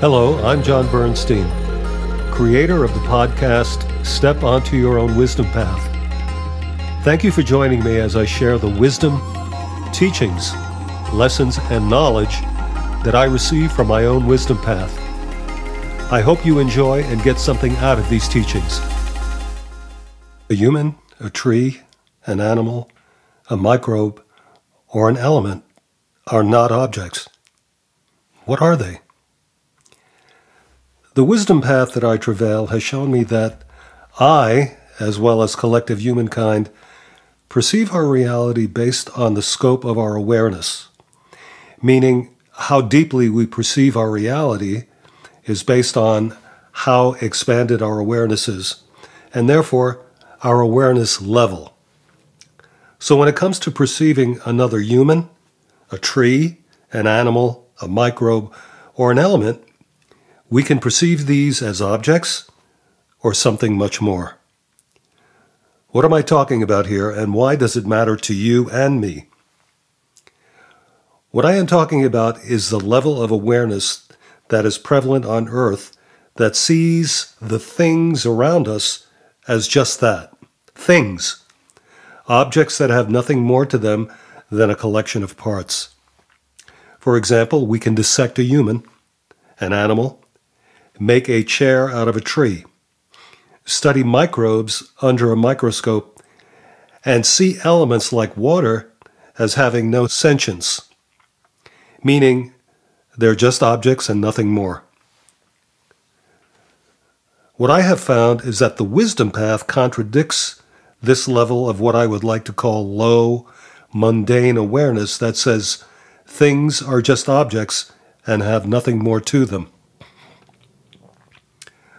Hello, I'm John Bernstein, creator of the podcast Step Onto Your Own Wisdom Path. Thank you for joining me as I share the wisdom, teachings, lessons, and knowledge that I receive from my own wisdom path. I hope you enjoy and get something out of these teachings. A human, a tree, an animal, a microbe, or an element are not objects. What are they? The wisdom path that I travail has shown me that I, as well as collective humankind, perceive our reality based on the scope of our awareness, meaning how deeply we perceive our reality is based on how expanded our awareness is, and therefore our awareness level. So when it comes to perceiving another human, a tree, an animal, a microbe, or an element, we can perceive these as objects or something much more. What am I talking about here, and why does it matter to you and me? What I am talking about is the level of awareness that is prevalent on Earth that sees the things around us as just that things, objects that have nothing more to them than a collection of parts. For example, we can dissect a human, an animal, make a chair out of a tree, study microbes under a microscope, and see elements like water as having no sentience, meaning they're just objects and nothing more. What I have found is that the wisdom path contradicts this level of what I would like to call low, mundane awareness that says things are just objects and have nothing more to them.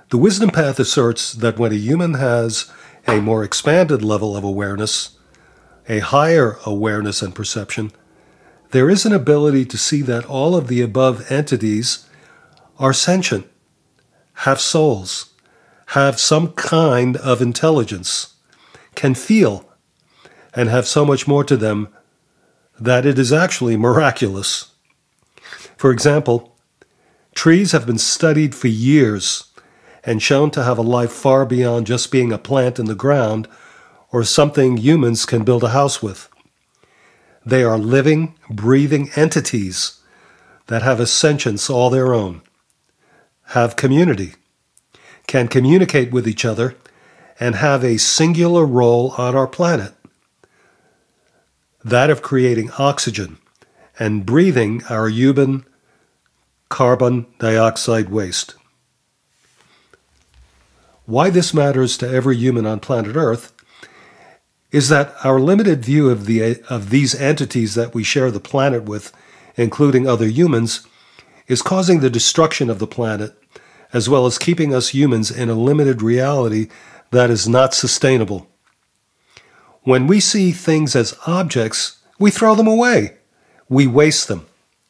The wisdom path asserts that when a human has a more expanded level of awareness, a higher awareness and perception, there is an ability to see that all of the above entities are sentient, have souls, have some kind of intelligence, can feel, and have so much more to them that it is actually miraculous. For example, trees have been studied for years and shown to have a life far beyond just being a plant in the ground or something humans can build a house with. They are living, breathing entities that have a sentience all their own, have community, can communicate with each other, and have a singular role on our planet that of creating oxygen and breathing our human carbon dioxide waste. Why this matters to every human on planet Earth is that our limited view of, the, of these entities that we share the planet with, including other humans, is causing the destruction of the planet, as well as keeping us humans in a limited reality that is not sustainable. When we see things as objects, we throw them away. We waste them.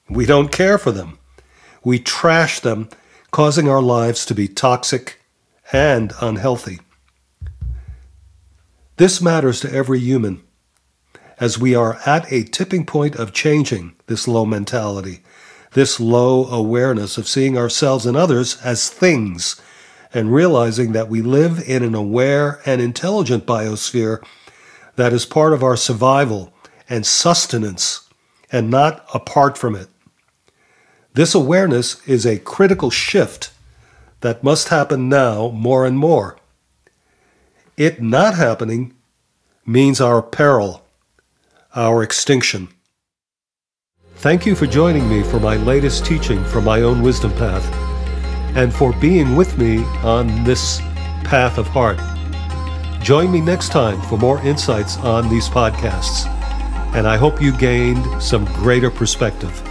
We don't care for them. We trash them, causing our lives to be toxic and unhealthy. This matters to every human, as we are at a tipping point of changing this low mentality, this low awareness of seeing ourselves and others as things, and realizing that we live in an aware and intelligent biosphere that is part of our survival and sustenance and not apart from it. This awareness is a critical shift that must happen now more and more. It not happening means our peril, our extinction. Thank you for joining me for my latest teaching from my own wisdom path and for being with me on this path of heart. Join me next time for more insights on these podcasts, and I hope you gained some greater perspective.